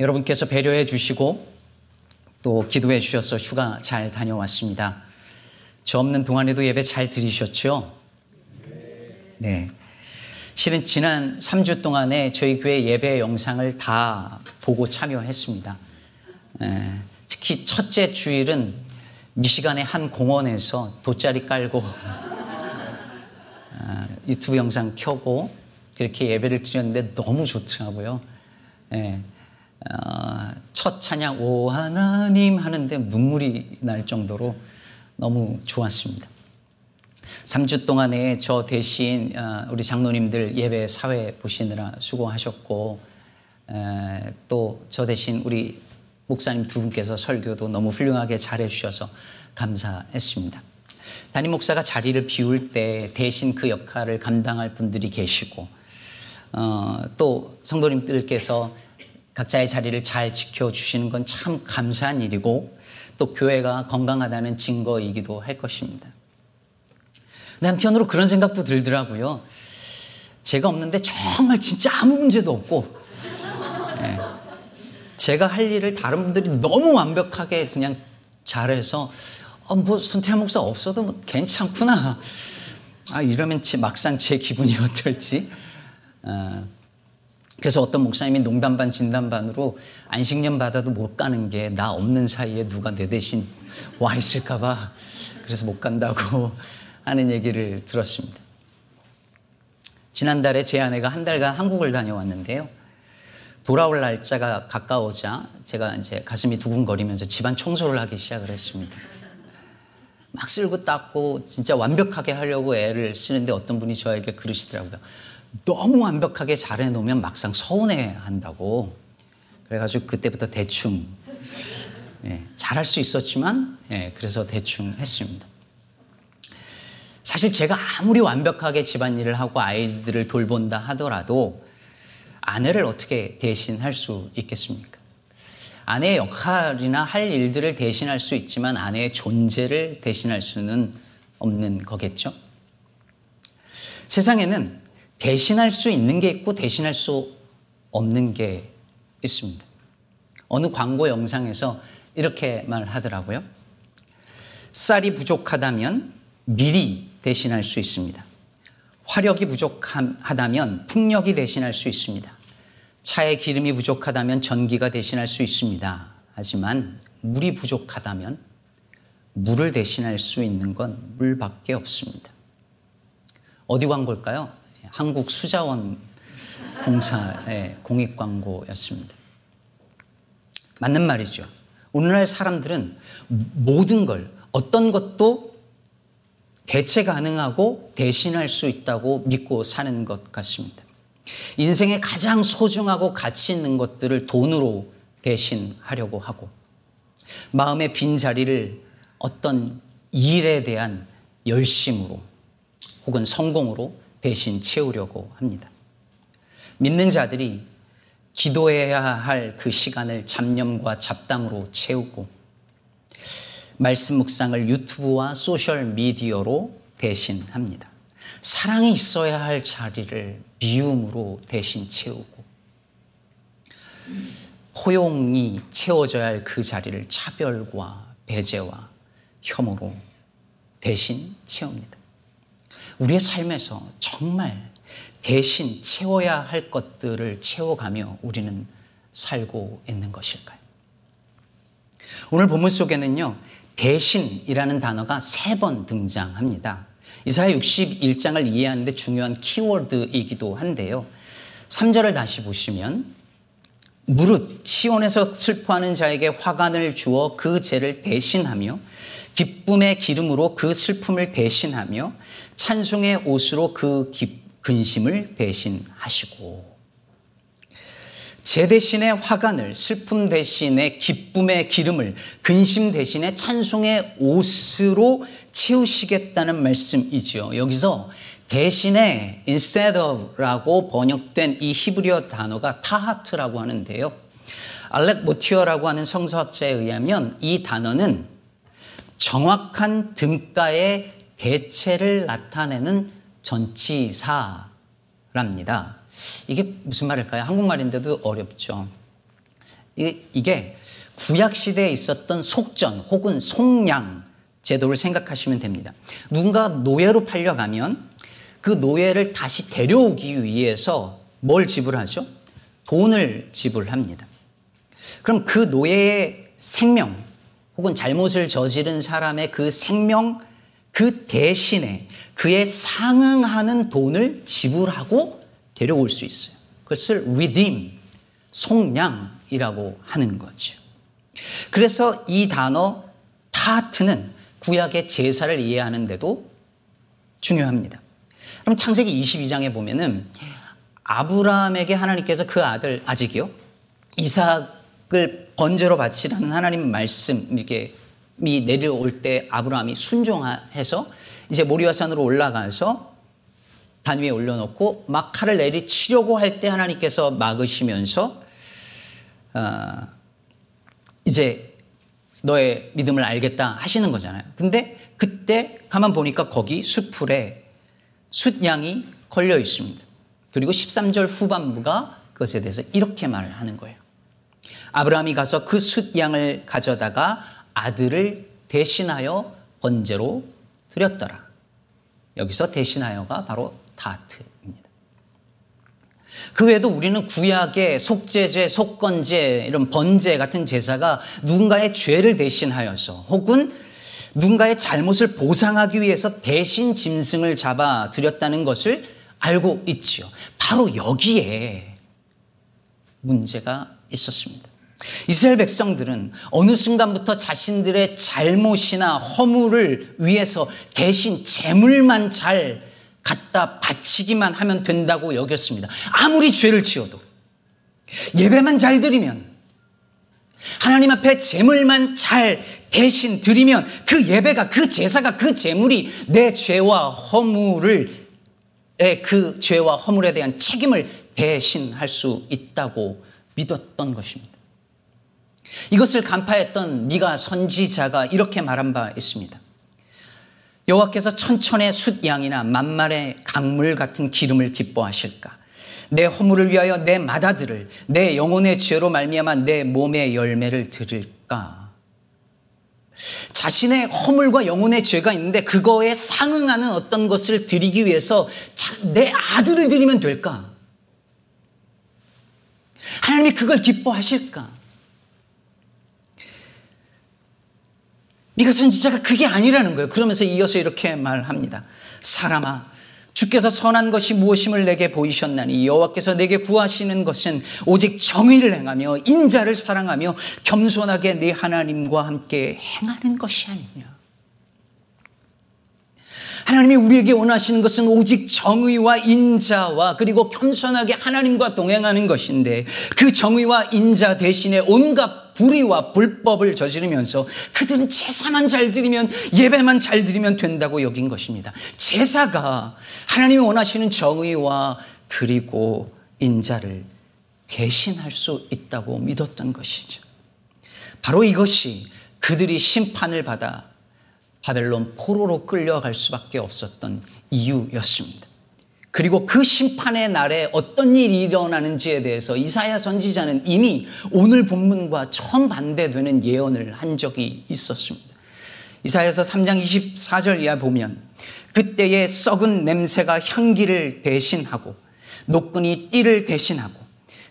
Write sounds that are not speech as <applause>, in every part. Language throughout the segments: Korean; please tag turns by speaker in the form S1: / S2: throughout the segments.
S1: 여러분께서 배려해 주시고 또 기도해 주셔서 휴가 잘 다녀왔습니다. 저 없는 동안에도 예배 잘 들으셨죠? 네. 실은 지난 3주 동안에 저희 교회 예배 영상을 다 보고 참여했습니다. 에, 특히 첫째 주일은 미시간의 한 공원에서 돗자리 깔고 아, 유튜브 영상 켜고 그렇게 예배를 드렸는데 너무 좋더라고요. 예, 어, 첫 찬양 오 하나님 하는데 눈물이 날 정도로 너무 좋았습니다. 3주 동안에 저 대신 어, 우리 장로님들 예배 사회 보시느라 수고하셨고 또 저 대신 우리 목사님 두 분께서 설교도 너무 훌륭하게 잘해 주셔서 감사했습니다. 담임 목사가 자리를 비울 때 대신 그 역할을 감당할 분들이 계시고 어, 또 성도님들께서 각자의 자리를 잘 지켜주시는 건 참 감사한 일이고 또 교회가 건강하다는 증거이기도 할 것입니다. 한편으로 그런 생각도 들더라고요. 제가 없는데 정말 진짜 아무 문제도 없고 네. 제가 할 일을 다른 분들이 너무 완벽하게 그냥 잘해서 어, 뭐 손태현 목사 없어도 뭐 괜찮구나. 아 이러면 제, 막상 제 기분이 <laughs> 어떨지. 어, 그래서 어떤 목사님이 농담 반 진담 반으로 안식년 받아도 못 가는 게 나 없는 사이에 누가 내 대신 와 있을까봐 그래서 못 간다고 <laughs> 하는 얘기를 들었습니다. 지난달에 제 아내가 한 달간 한국을 다녀왔는데요. 돌아올 날짜가 가까워자 제가 이제 가슴이 두근거리면서 집안 청소를 하기 시작을 했습니다. 막 쓸고 닦고 진짜 완벽하게 하려고 애를 쓰는데 어떤 분이 저에게 그러시더라고요. 너무 완벽하게 잘해 놓으면 막상 서운해 한다고. 그래가지고 그때부터 대충 예, 잘할 수 있었지만 예, 그래서 대충 했습니다. 사실 제가 아무리 완벽하게 집안일을 하고 아이들을 돌본다 하더라도 아내를 어떻게 대신할 수 있겠습니까? 아내의 역할이나 할 일들을 대신할 수 있지만 아내의 존재를 대신할 수는 없는 거겠죠? 세상에는 대신할 수 있는 게 있고 대신할 수 없는 게 있습니다. 어느 광고 영상에서 이렇게 말하더라고요. 쌀이 부족하다면 미리 대신할 수 있습니다. 화력이 부족하다면 풍력이 대신할 수 있습니다. 차에 기름이 부족하다면 전기가 대신할 수 있습니다. 하지만 물이 부족하다면 물을 대신할 수 있는 건 물밖에 없습니다. 어디 광고일까요? 한국 수자원 공사의 공익 광고였습니다. 맞는 말이죠. 오늘날 사람들은 모든 걸 어떤 것도 대체 가능하고 대신할 수 있다고 믿고 사는 것 같습니다. 인생에 가장 소중하고 가치 있는 것들을 돈으로 대신하려고 하고 마음의 빈 자리를 어떤 일에 대한 열심으로 혹은 성공으로 대신 채우려고 합니다. 믿는 자들이 기도해야 할 그 시간을 잡념과 잡담으로 채우고 말씀 묵상을 유튜브와 소셜 미디어로 대신합니다. 사랑이 있어야 할 자리를 미움으로 대신 채우고 포용이 채워져야 할 그 자리를 차별과 배제와 혐오로 대신 채웁니다. 우리의 삶에서 정말 대신 채워야 할 것들을 채워가며 우리는 살고 있는 것일까요? 오늘 본문 속에는요, 대신이라는 단어가 세 번 등장합니다. 이사야 61장을 이해하는데 중요한 키워드이기도 한데요. 3절을 다시 보시면 무릇 시온에서 슬퍼하는 자에게 화관을 주어 그 죄를 대신하며 기쁨의 기름으로 그 슬픔을 대신하며 찬송의 옷으로 그 근심을 대신하시고 재 대신에 화관을 슬픔 대신에 기쁨의 기름을 근심 대신에 찬송의 옷으로 채우시겠다는 말씀이죠. 여기서 대신에 instead of라고 번역된 이 히브리어 단어가 תחת라고 하는데요. 알렉 모티어라고 하는 성서학자에 의하면 이 단어는 정확한 등가의 대체를 나타내는 전치사랍니다. 이게 무슨 말일까요? 한국말인데도 어렵죠. 이게, 구약시대에 있었던 속전 혹은 속량 제도를 생각하시면 됩니다. 누군가 노예로 팔려가면 그 노예를 다시 데려오기 위해서 뭘 지불하죠? 돈을 지불합니다. 그럼 그 노예의 생명 혹은 잘못을 저지른 사람의 그 생명 그 대신에 그에 상응하는 돈을 지불하고 데려올 수 있어요. 그것을 redeem, 속량이라고 하는 거죠. 그래서 이 단어 타트는 구약의 제사를 이해하는데도 중요합니다. 그럼 창세기 22장에 보면은 아브라함에게 하나님께서 그 아들 아직이요 이삭을 번제로 바치라는 하나님 말씀 이렇게 이 내려올 때 아브라함이 순종해서 이제 모리아산으로 올라가서 단 위에 올려놓고 막 칼을 내리치려고 할 때 하나님께서 막으시면서 어, 이제 너의 믿음을 알겠다 하시는 거잖아요. 근데 그때 가만 보니까 거기 수풀에 숫양이 걸려 있습니다. 그리고 13절 후반부가 그것에 대해서 이렇게 말을 하는 거예요. 아브라함이 가서 그 숫양을 가져다가 아들을 대신하여 번제로 드렸더라. 여기서 대신하여가 바로 다트입니다. 그 외에도 우리는 구약의 속죄제, 속건제, 이런 번제 같은 제사가 누군가의 죄를 대신하여서 혹은 누군가의 잘못을 보상하기 위해서 대신 짐승을 잡아 드렸다는 것을 알고 있지요. 바로 여기에 문제가 있었습니다. 이스라엘 백성들은 어느 순간부터 자신들의 잘못이나 허물을 위해서 대신 재물만 잘 갖다 바치기만 하면 된다고 여겼습니다. 아무리 죄를 지어도 예배만 잘 드리면 하나님 앞에 재물만 잘 대신 드리면 그 예배가 그 제사가 그 재물이 내 죄와 허물을 그 죄와 허물에 대한 책임을 대신할 수 있다고 믿었던 것입니다. 이것을 간파했던 네가 선지자가 이렇게 말한 바 있습니다. 여호와께서 천천의 숫양이나 만만의 강물 같은 기름을 기뻐하실까? 내 허물을 위하여 내 마다들을 내 영혼의 죄로 말미암아 내 몸의 열매를 들을까? 자신의 허물과 영혼의 죄가 있는데 그거에 상응하는 어떤 것을 드리기 위해서 내 아들을 드리면 될까? 하나님이 그걸 기뻐하실까? 네가 선지자가 그게 아니라는 거예요. 그러면서 이어서 이렇게 말합니다. 사람아 주께서 선한 것이 무엇임을 내게 보이셨나니 여호와께서 내게 구하시는 것은 오직 정의를 행하며 인자를 사랑하며 겸손하게 내 하나님과 함께 행하는 것이 아니냐. 하나님이 우리에게 원하시는 것은 오직 정의와 인자와 그리고 겸손하게 하나님과 동행하는 것인데 그 정의와 인자 대신에 온갖 불의와 불법을 저지르면서 그들은 제사만 잘 드리면 예배만 잘 드리면 된다고 여긴 것입니다. 제사가 하나님이 원하시는 정의와 그리고 인자를 대신할 수 있다고 믿었던 것이죠. 바로 이것이 그들이 심판을 받아 바벨론 포로로 끌려갈 수밖에 없었던 이유였습니다. 그리고 그 심판의 날에 어떤 일이 일어나는지에 대해서 이사야 선지자는 이미 오늘 본문과 정반대되는 예언을 한 적이 있었습니다. 이사야서 3장 24절 이하 보면 그때의 썩은 냄새가 향기를 대신하고 노끈이 띠를 대신하고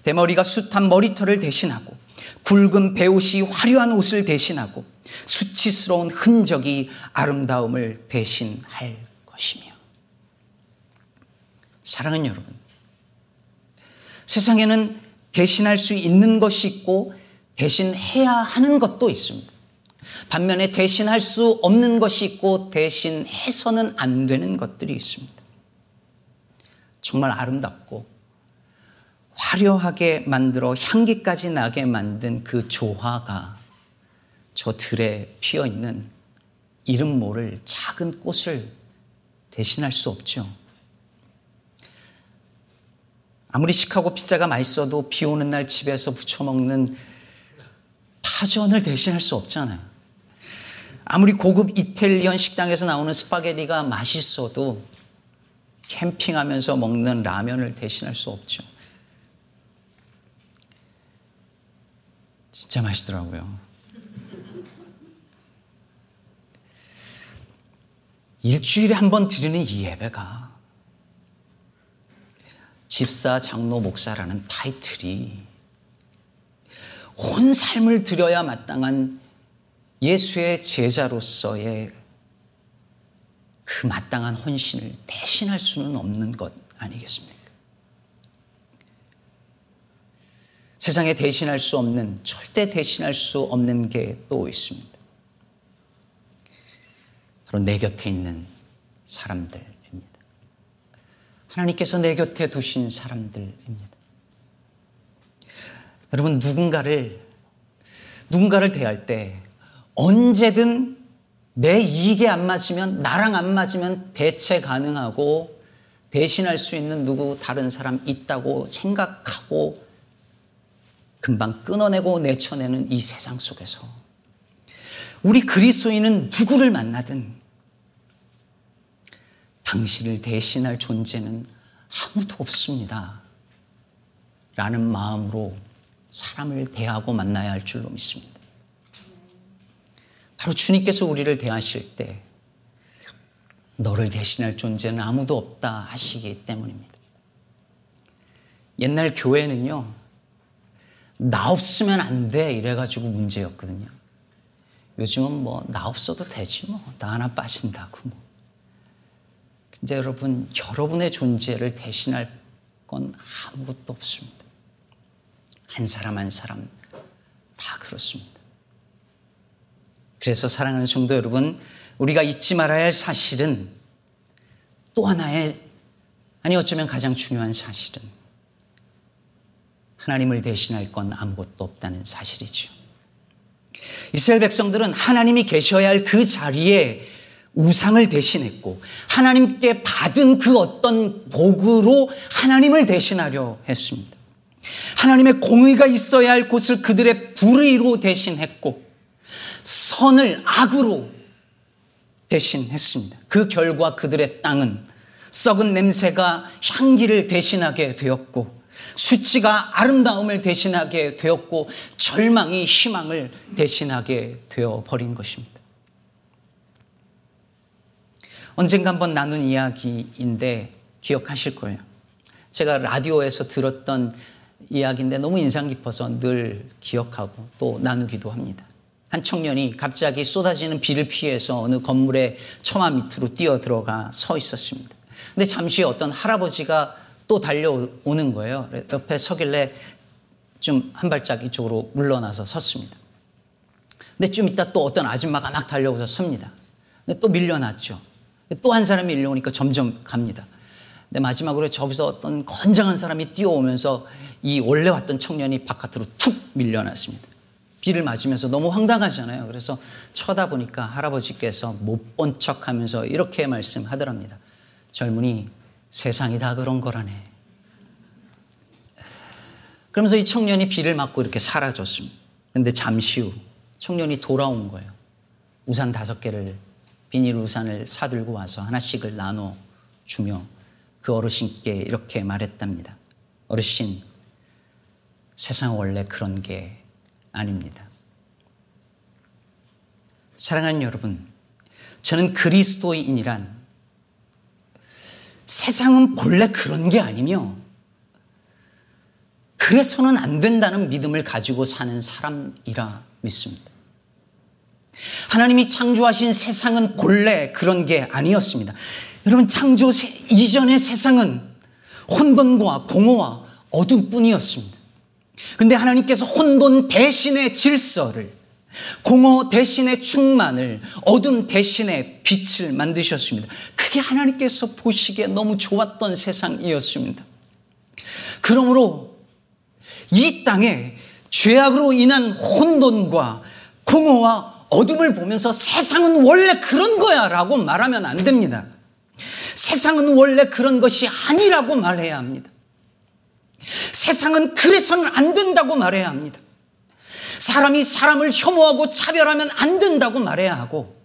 S1: 대머리가 숱한 머리털을 대신하고 굵은 배옷이 화려한 옷을 대신하고 수치스러운 흔적이 아름다움을 대신할 것이며. 사랑은 여러분, 세상에는 대신할 수 있는 것이 있고 대신해야 하는 것도 있습니다. 반면에 대신할 수 없는 것이 있고 대신해서는 안 되는 것들이 있습니다. 정말 아름답고 화려하게 만들어 향기까지 나게 만든 그 조화가 저 들에 피어 있는 이름 모를 작은 꽃을 대신할 수 없죠. 아무리 시카고 피자가 맛있어도 비 오는 날 집에서 부쳐 먹는 파전을 대신할 수 없잖아요. 아무리 고급 이탈리안 식당에서 나오는 스파게티가 맛있어도 캠핑하면서 먹는 라면을 대신할 수 없죠. 진짜 맛있더라고요. 일주일에 한 번 드리는 이 예배가 집사, 장로, 목사라는 타이틀이 온 삶을 들여야 마땅한 예수의 제자로서의 그 마땅한 헌신을 대신할 수는 없는 것 아니겠습니까? 세상에 대신할 수 없는, 절대 대신할 수 없는 게 또 있습니다. 바로 내 곁에 있는 사람들입니다. 하나님께서 내 곁에 두신 사람들입니다. 여러분, 누군가를, 누군가를 대할 때 언제든 내 이익에 안 맞으면, 나랑 안 맞으면 대체 가능하고 대신할 수 있는 누구 다른 사람 있다고 생각하고 금방 끊어내고 내쳐내는 이 세상 속에서 우리 그리스도인은 누구를 만나든 당신을 대신할 존재는 아무도 없습니다. 라는 마음으로 사람을 대하고 만나야 할 줄로 믿습니다. 바로 주님께서 우리를 대하실 때 너를 대신할 존재는 아무도 없다 하시기 때문입니다. 옛날 교회는요, 나 없으면 안 돼 이래가지고 문제였거든요. 요즘은 뭐 나 없어도 되지 뭐 나 하나 빠진다고 뭐. 이제 여러분, 여러분의 존재를 대신할 건 아무것도 없습니다. 한 사람 한 사람 다 그렇습니다. 그래서 사랑하는 성도 여러분, 우리가 잊지 말아야 할 사실은 또 하나의, 아니 어쩌면 가장 중요한 사실은 하나님을 대신할 건 아무것도 없다는 사실이죠. 이스라엘 백성들은 하나님이 계셔야 할 그 자리에 우상을 대신했고 하나님께 받은 그 어떤 복으로 하나님을 대신하려 했습니다. 하나님의 공의가 있어야 할 곳을 그들의 불의로 대신했고 선을 악으로 대신했습니다. 그 결과 그들의 땅은 썩은 냄새가 향기를 대신하게 되었고 수치가 아름다움을 대신하게 되었고 절망이 희망을 대신하게 되어 버린 것입니다. 언젠가 한번 나눈 이야기인데 기억하실 거예요. 제가 라디오에서 들었던 이야기인데 너무 인상 깊어서 늘 기억하고 또 나누기도 합니다. 한 청년이 갑자기 쏟아지는 비를 피해서 어느 건물의 처마 밑으로 뛰어 들어가 서 있었습니다. 근데 잠시 어떤 할아버지가 또 달려오는 거예요. 옆에 서길래 좀 한 발짝 이쪽으로 물러나서 섰습니다. 근데 좀 이따 또 어떤 아줌마가 막 달려오서 섭니다. 근데 또 밀려났죠. 또 한 사람이 밀려오니까 점점 갑니다. 근데 마지막으로 저기서 어떤 건장한 사람이 뛰어오면서 이 원래 왔던 청년이 바깥으로 툭 밀려났습니다. 비를 맞으면서 너무 황당하잖아요. 그래서 쳐다보니까 할아버지께서 못 본 척 하면서 이렇게 말씀하더랍니다. 젊은이, 세상이 다 그런 거라네. 그러면서 이 청년이 비를 맞고 이렇게 사라졌습니다. 근데 잠시 후 청년이 돌아온 거예요. 우산 다섯 개를 비닐 우산을 사들고 와서 하나씩을 나눠 주며 그 어르신께 이렇게 말했답니다. 어르신, 세상 원래 그런 게 아닙니다. 사랑하는 여러분, 저는 그리스도인이란 세상은 본래 그런 게 아니며 그래서는 안 된다는 믿음을 가지고 사는 사람이라 믿습니다. 하나님이 창조하신 세상은 본래 그런 게 아니었습니다. 여러분, 창조 이전의 세상은 혼돈과 공허와 어둠뿐이었습니다. 그런데 하나님께서 혼돈 대신의 질서를, 공허 대신의 충만을, 어둠 대신의 빛을 만드셨습니다. 그게 하나님께서 보시기에 너무 좋았던 세상이었습니다. 그러므로 이 땅에 죄악으로 인한 혼돈과 공허와 어둠을 보면서 세상은 원래 그런 거야 라고 말하면 안 됩니다. 세상은 원래 그런 것이 아니라고 말해야 합니다. 세상은 그래서는 안 된다고 말해야 합니다. 사람이 사람을 혐오하고 차별하면 안 된다고 말해야 하고,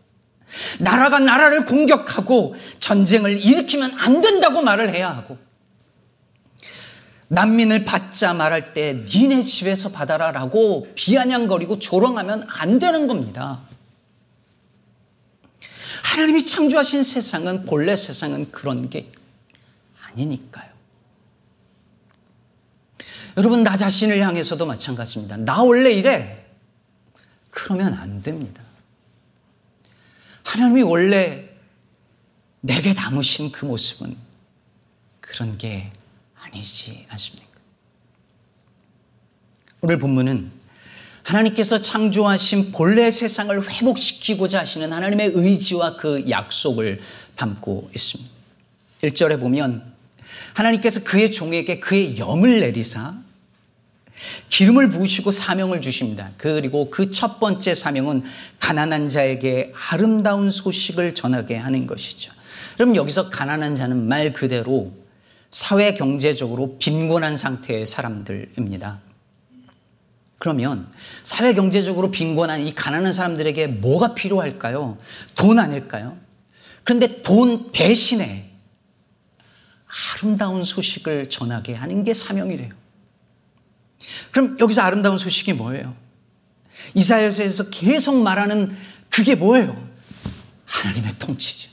S1: 나라가 나라를 공격하고 전쟁을 일으키면 안 된다고 말을 해야 하고, 난민을 받자 말할 때 니네 집에서 받아라라고 비아냥거리고 조롱하면 안 되는 겁니다. 하나님이 창조하신 세상은 본래 세상은 그런 게 아니니까요. 여러분 나 자신을 향해서도 마찬가지입니다. 나 원래 이래. 그러면 안 됩니다. 하나님이 원래 내게 담으신 그 모습은 그런 게 아니지 않습니까? 오늘 본문은 하나님께서 창조하신 본래 세상을 회복시키고자 하시는 하나님의 의지와 그 약속을 담고 있습니다. 1절에 보면 하나님께서 그의 종에게 그의 영을 내리사 기름을 부으시고 사명을 주십니다. 그리고 그 첫 번째 사명은 가난한 자에게 아름다운 소식을 전하게 하는 것이죠. 그럼 여기서 가난한 자는 말 그대로 사회 경제적으로 빈곤한 상태의 사람들입니다. 그러면 사회 경제적으로 빈곤한 이 가난한 사람들에게 뭐가 필요할까요? 돈 아닐까요? 그런데 돈 대신에 아름다운 소식을 전하게 하는 게 사명이래요. 그럼 여기서 아름다운 소식이 뭐예요? 이사야서에서 계속 말하는 그게 뭐예요? 하나님의 통치죠.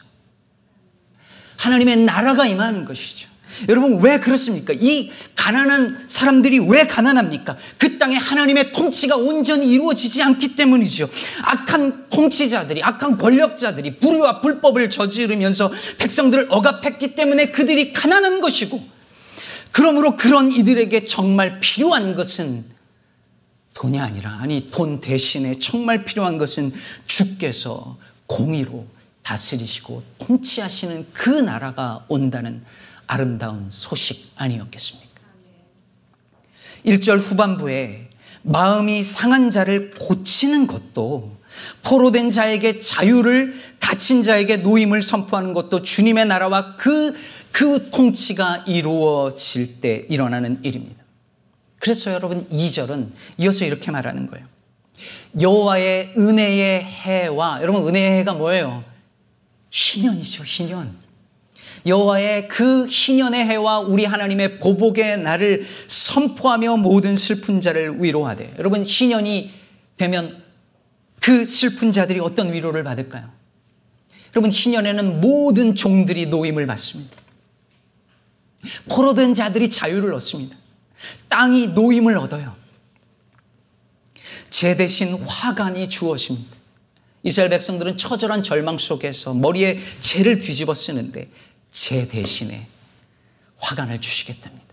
S1: 하나님의 나라가 임하는 것이죠. 여러분 왜 그렇습니까? 이 가난한 사람들이 왜 가난합니까? 그 땅에 하나님의 통치가 온전히 이루어지지 않기 때문이죠. 악한 통치자들이, 악한 권력자들이 불의와 불법을 저지르면서 백성들을 억압했기 때문에 그들이 가난한 것이고 그러므로 그런 이들에게 정말 필요한 것은 돈이 아니라 아니 돈 대신에 정말 필요한 것은 주께서 공의로 다스리시고 통치하시는 그 나라가 온다는 아름다운 소식 아니었겠습니까? 1절 후반부에 마음이 상한 자를 고치는 것도 포로된 자에게 자유를 갇힌 자에게 노임을 선포하는 것도 주님의 나라와 그 그 통치가 이루어질 때 일어나는 일입니다. 그래서 여러분 2절은 이어서 이렇게 말하는 거예요. 여호와의 은혜의 해와 여러분 은혜의 해가 뭐예요? 희년이죠, 희년. 여호와의 그 희년의 해와 우리 하나님의 보복의 날을 선포하며 모든 슬픈 자를 위로하되 여러분 희년이 되면 그 슬픈 자들이 어떤 위로를 받을까요? 여러분 희년에는 모든 종들이 노임을 받습니다. 포로된 자들이 자유를 얻습니다. 땅이 노임을 얻어요. 제 대신 화관이 주어집니다. 이스라엘 백성들은 처절한 절망 속에서 머리에 죄를 뒤집어 쓰는데 제 대신에 화관을 주시겠답니다.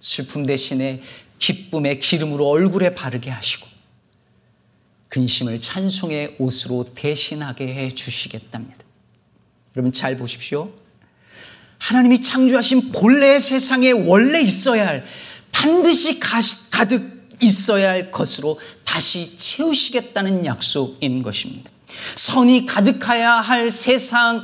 S1: 슬픔 대신에 기쁨의 기름으로 얼굴에 바르게 하시고 근심을 찬송의 옷으로 대신하게 해 주시겠답니다. 여러분 잘 보십시오. 하나님이 창조하신 본래의 세상에 원래 있어야 할 반드시 가득 있어야 할 것으로 다시 채우시겠다는 약속인 것입니다. 선이 가득해야 할 세상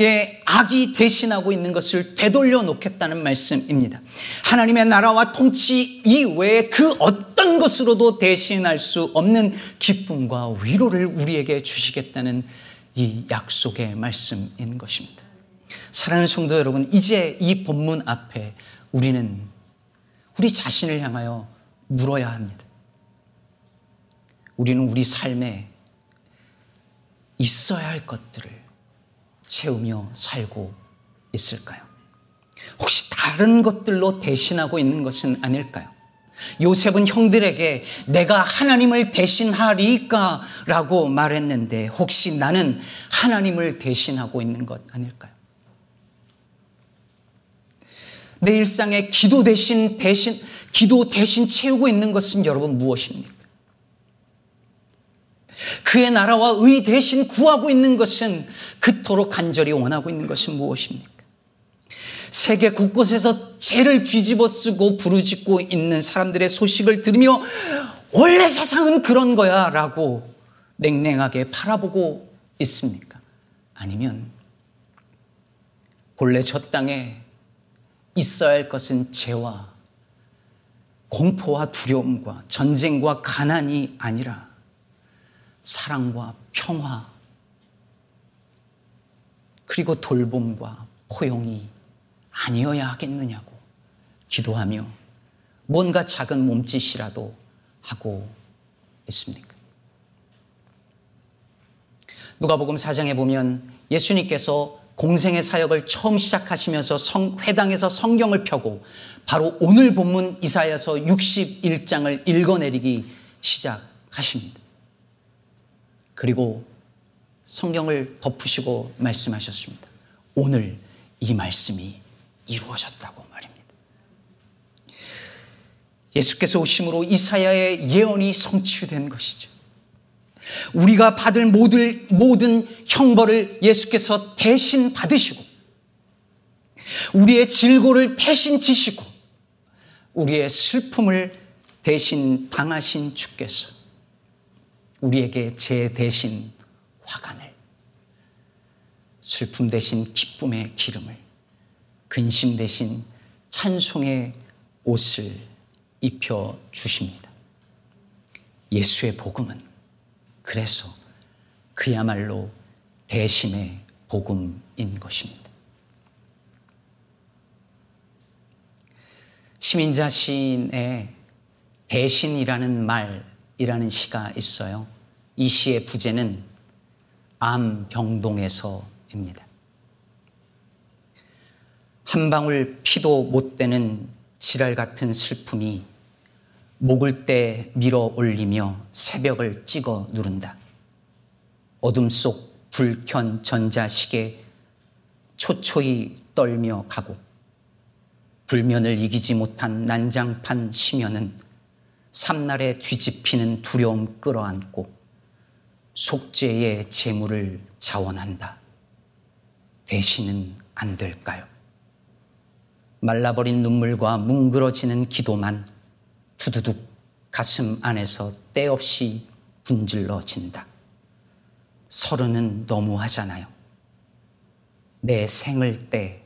S1: 에 악이 대신하고 있는 것을 되돌려 놓겠다는 말씀입니다. 하나님의 나라와 통치 이외에 그 어떤 것으로도 대신할 수 없는 기쁨과 위로를 우리에게 주시겠다는 이 약속의 말씀인 것입니다. 사랑하는 성도 여러분, 이제 이 본문 앞에 우리는 우리 자신을 향하여 물어야 합니다. 우리는 우리 삶에 있어야 할 것들을 채우며 살고 있을까요? 혹시 다른 것들로 대신하고 있는 것은 아닐까요? 요셉은 형들에게 내가 하나님을 대신하리까? 라고 말했는데 혹시 나는 하나님을 대신하고 있는 것 아닐까요? 내 일상에 기도 대신 대신 기도 대신 채우고 있는 것은 여러분 무엇입니까? 그의 나라와 의 대신 구하고 있는 것은 그토록 간절히 원하고 있는 것은 무엇입니까? 세계 곳곳에서 죄를 뒤집어 쓰고 부르짖고 있는 사람들의 소식을 들으며 원래 세상은 그런 거야 라고 냉랭하게 바라보고 있습니까? 아니면 본래 저 땅에 있어야 할 것은 죄와 공포와 두려움과 전쟁과 가난이 아니라 사랑과 평화 그리고 돌봄과 포용이 아니어야 하겠느냐고 기도하며 뭔가 작은 몸짓이라도 하고 있습니까? 누가복음 4장에 보면 예수님께서 공생의 사역을 처음 시작하시면서 성, 회당에서 성경을 펴고 바로 오늘 본문 이사야서 61장을 읽어내리기 시작하십니다. 그리고 성경을 덮으시고 말씀하셨습니다. 오늘 이 말씀이 이루어졌다고 말입니다. 예수께서 오심으로 이사야의 예언이 성취된 것이죠. 우리가 받을 모든, 모든 형벌을 예수께서 대신 받으시고, 우리의 질고를 대신 지시고, 우리의 슬픔을 대신 당하신 주께서 우리에게 제 대신 화관을, 슬픔 대신 기쁨의 기름을, 근심 대신 찬송의 옷을 입혀 주십니다. 예수의 복음은 그래서 그야말로 대신의 복음인 것입니다. 시민자 시인의 대신이라는 말 이라는 시가 있어요. 이 시의 부제는 암병동에서입니다. 한 방울 피도 못 되는 지랄 같은 슬픔이 목을 때 밀어 올리며 새벽을 찍어 누른다. 어둠 속 불켠 전자식에 초초히 떨며 가고 불면을 이기지 못한 난장판 심연은 삼날에 뒤집히는 두려움 끌어안고 속죄의 재물을 자원한다. 대신은 안 될까요? 말라버린 눈물과 뭉그러지는 기도만 두두둑 가슴 안에서 때없이 분질러진다. 서른은 너무하잖아요. 내 생을 때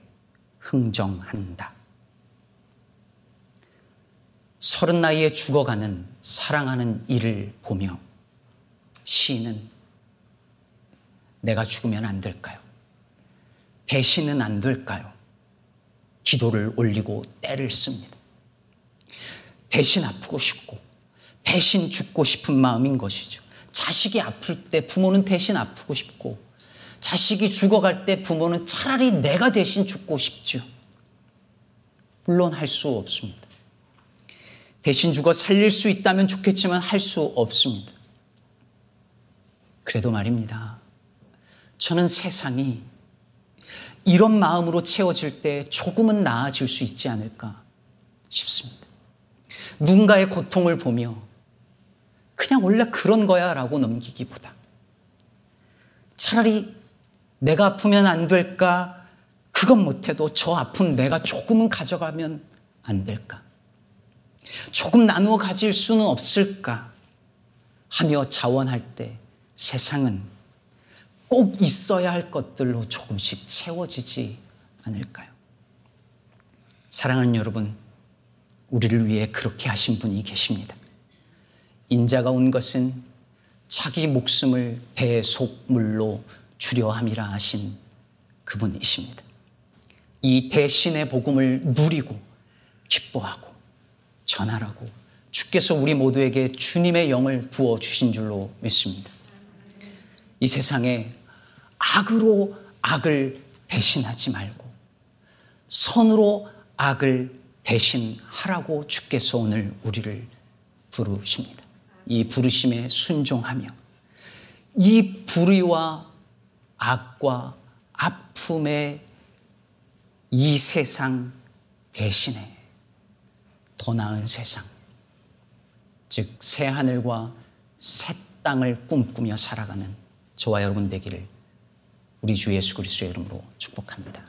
S1: 흥정한다. 서른 나이에 죽어가는 사랑하는 이를 보며 시인은 내가 죽으면 안 될까요? 대신은 안 될까요? 기도를 올리고 때를 씁니다. 대신 아프고 싶고 대신 죽고 싶은 마음인 것이죠. 자식이 아플 때 부모는 대신 아프고 싶고 자식이 죽어갈 때 부모는 차라리 내가 대신 죽고 싶죠. 물론 할 수 없습니다. 대신 죽어 살릴 수 있다면 좋겠지만 할 수 없습니다. 그래도 말입니다. 저는 세상이 이런 마음으로 채워질 때 조금은 나아질 수 있지 않을까 싶습니다. 누군가의 고통을 보며 그냥 원래 그런 거야 라고 넘기기보다 차라리 내가 아프면 안 될까? 그건 못해도 저 아픔 내가 조금은 가져가면 안 될까? 조금 나누어 가질 수는 없을까? 하며 자원할 때 세상은 꼭 있어야 할 것들로 조금씩 채워지지 않을까요? 사랑하는 여러분, 우리를 위해 그렇게 하신 분이 계십니다. 인자가 온 것은 자기 목숨을 대속물로 주려 함이라 하신 그분이십니다. 이 대신의 복음을 누리고 기뻐하고 전하라고 주께서 우리 모두에게 주님의 영을 부어 주신 줄로 믿습니다. 이 세상에 악으로 악을 대신하지 말고 선으로 악을 대신하라고 주께서 오늘 우리를 부르십니다. 이 부르심에 순종하며 이 불의와 악과 아픔의 이 세상 대신에 더 나은 세상, 즉 새 하늘과 새 땅을 꿈꾸며 살아가는 저와 여러분 되기를 우리 주 예수 그리스도의 이름으로 축복합니다.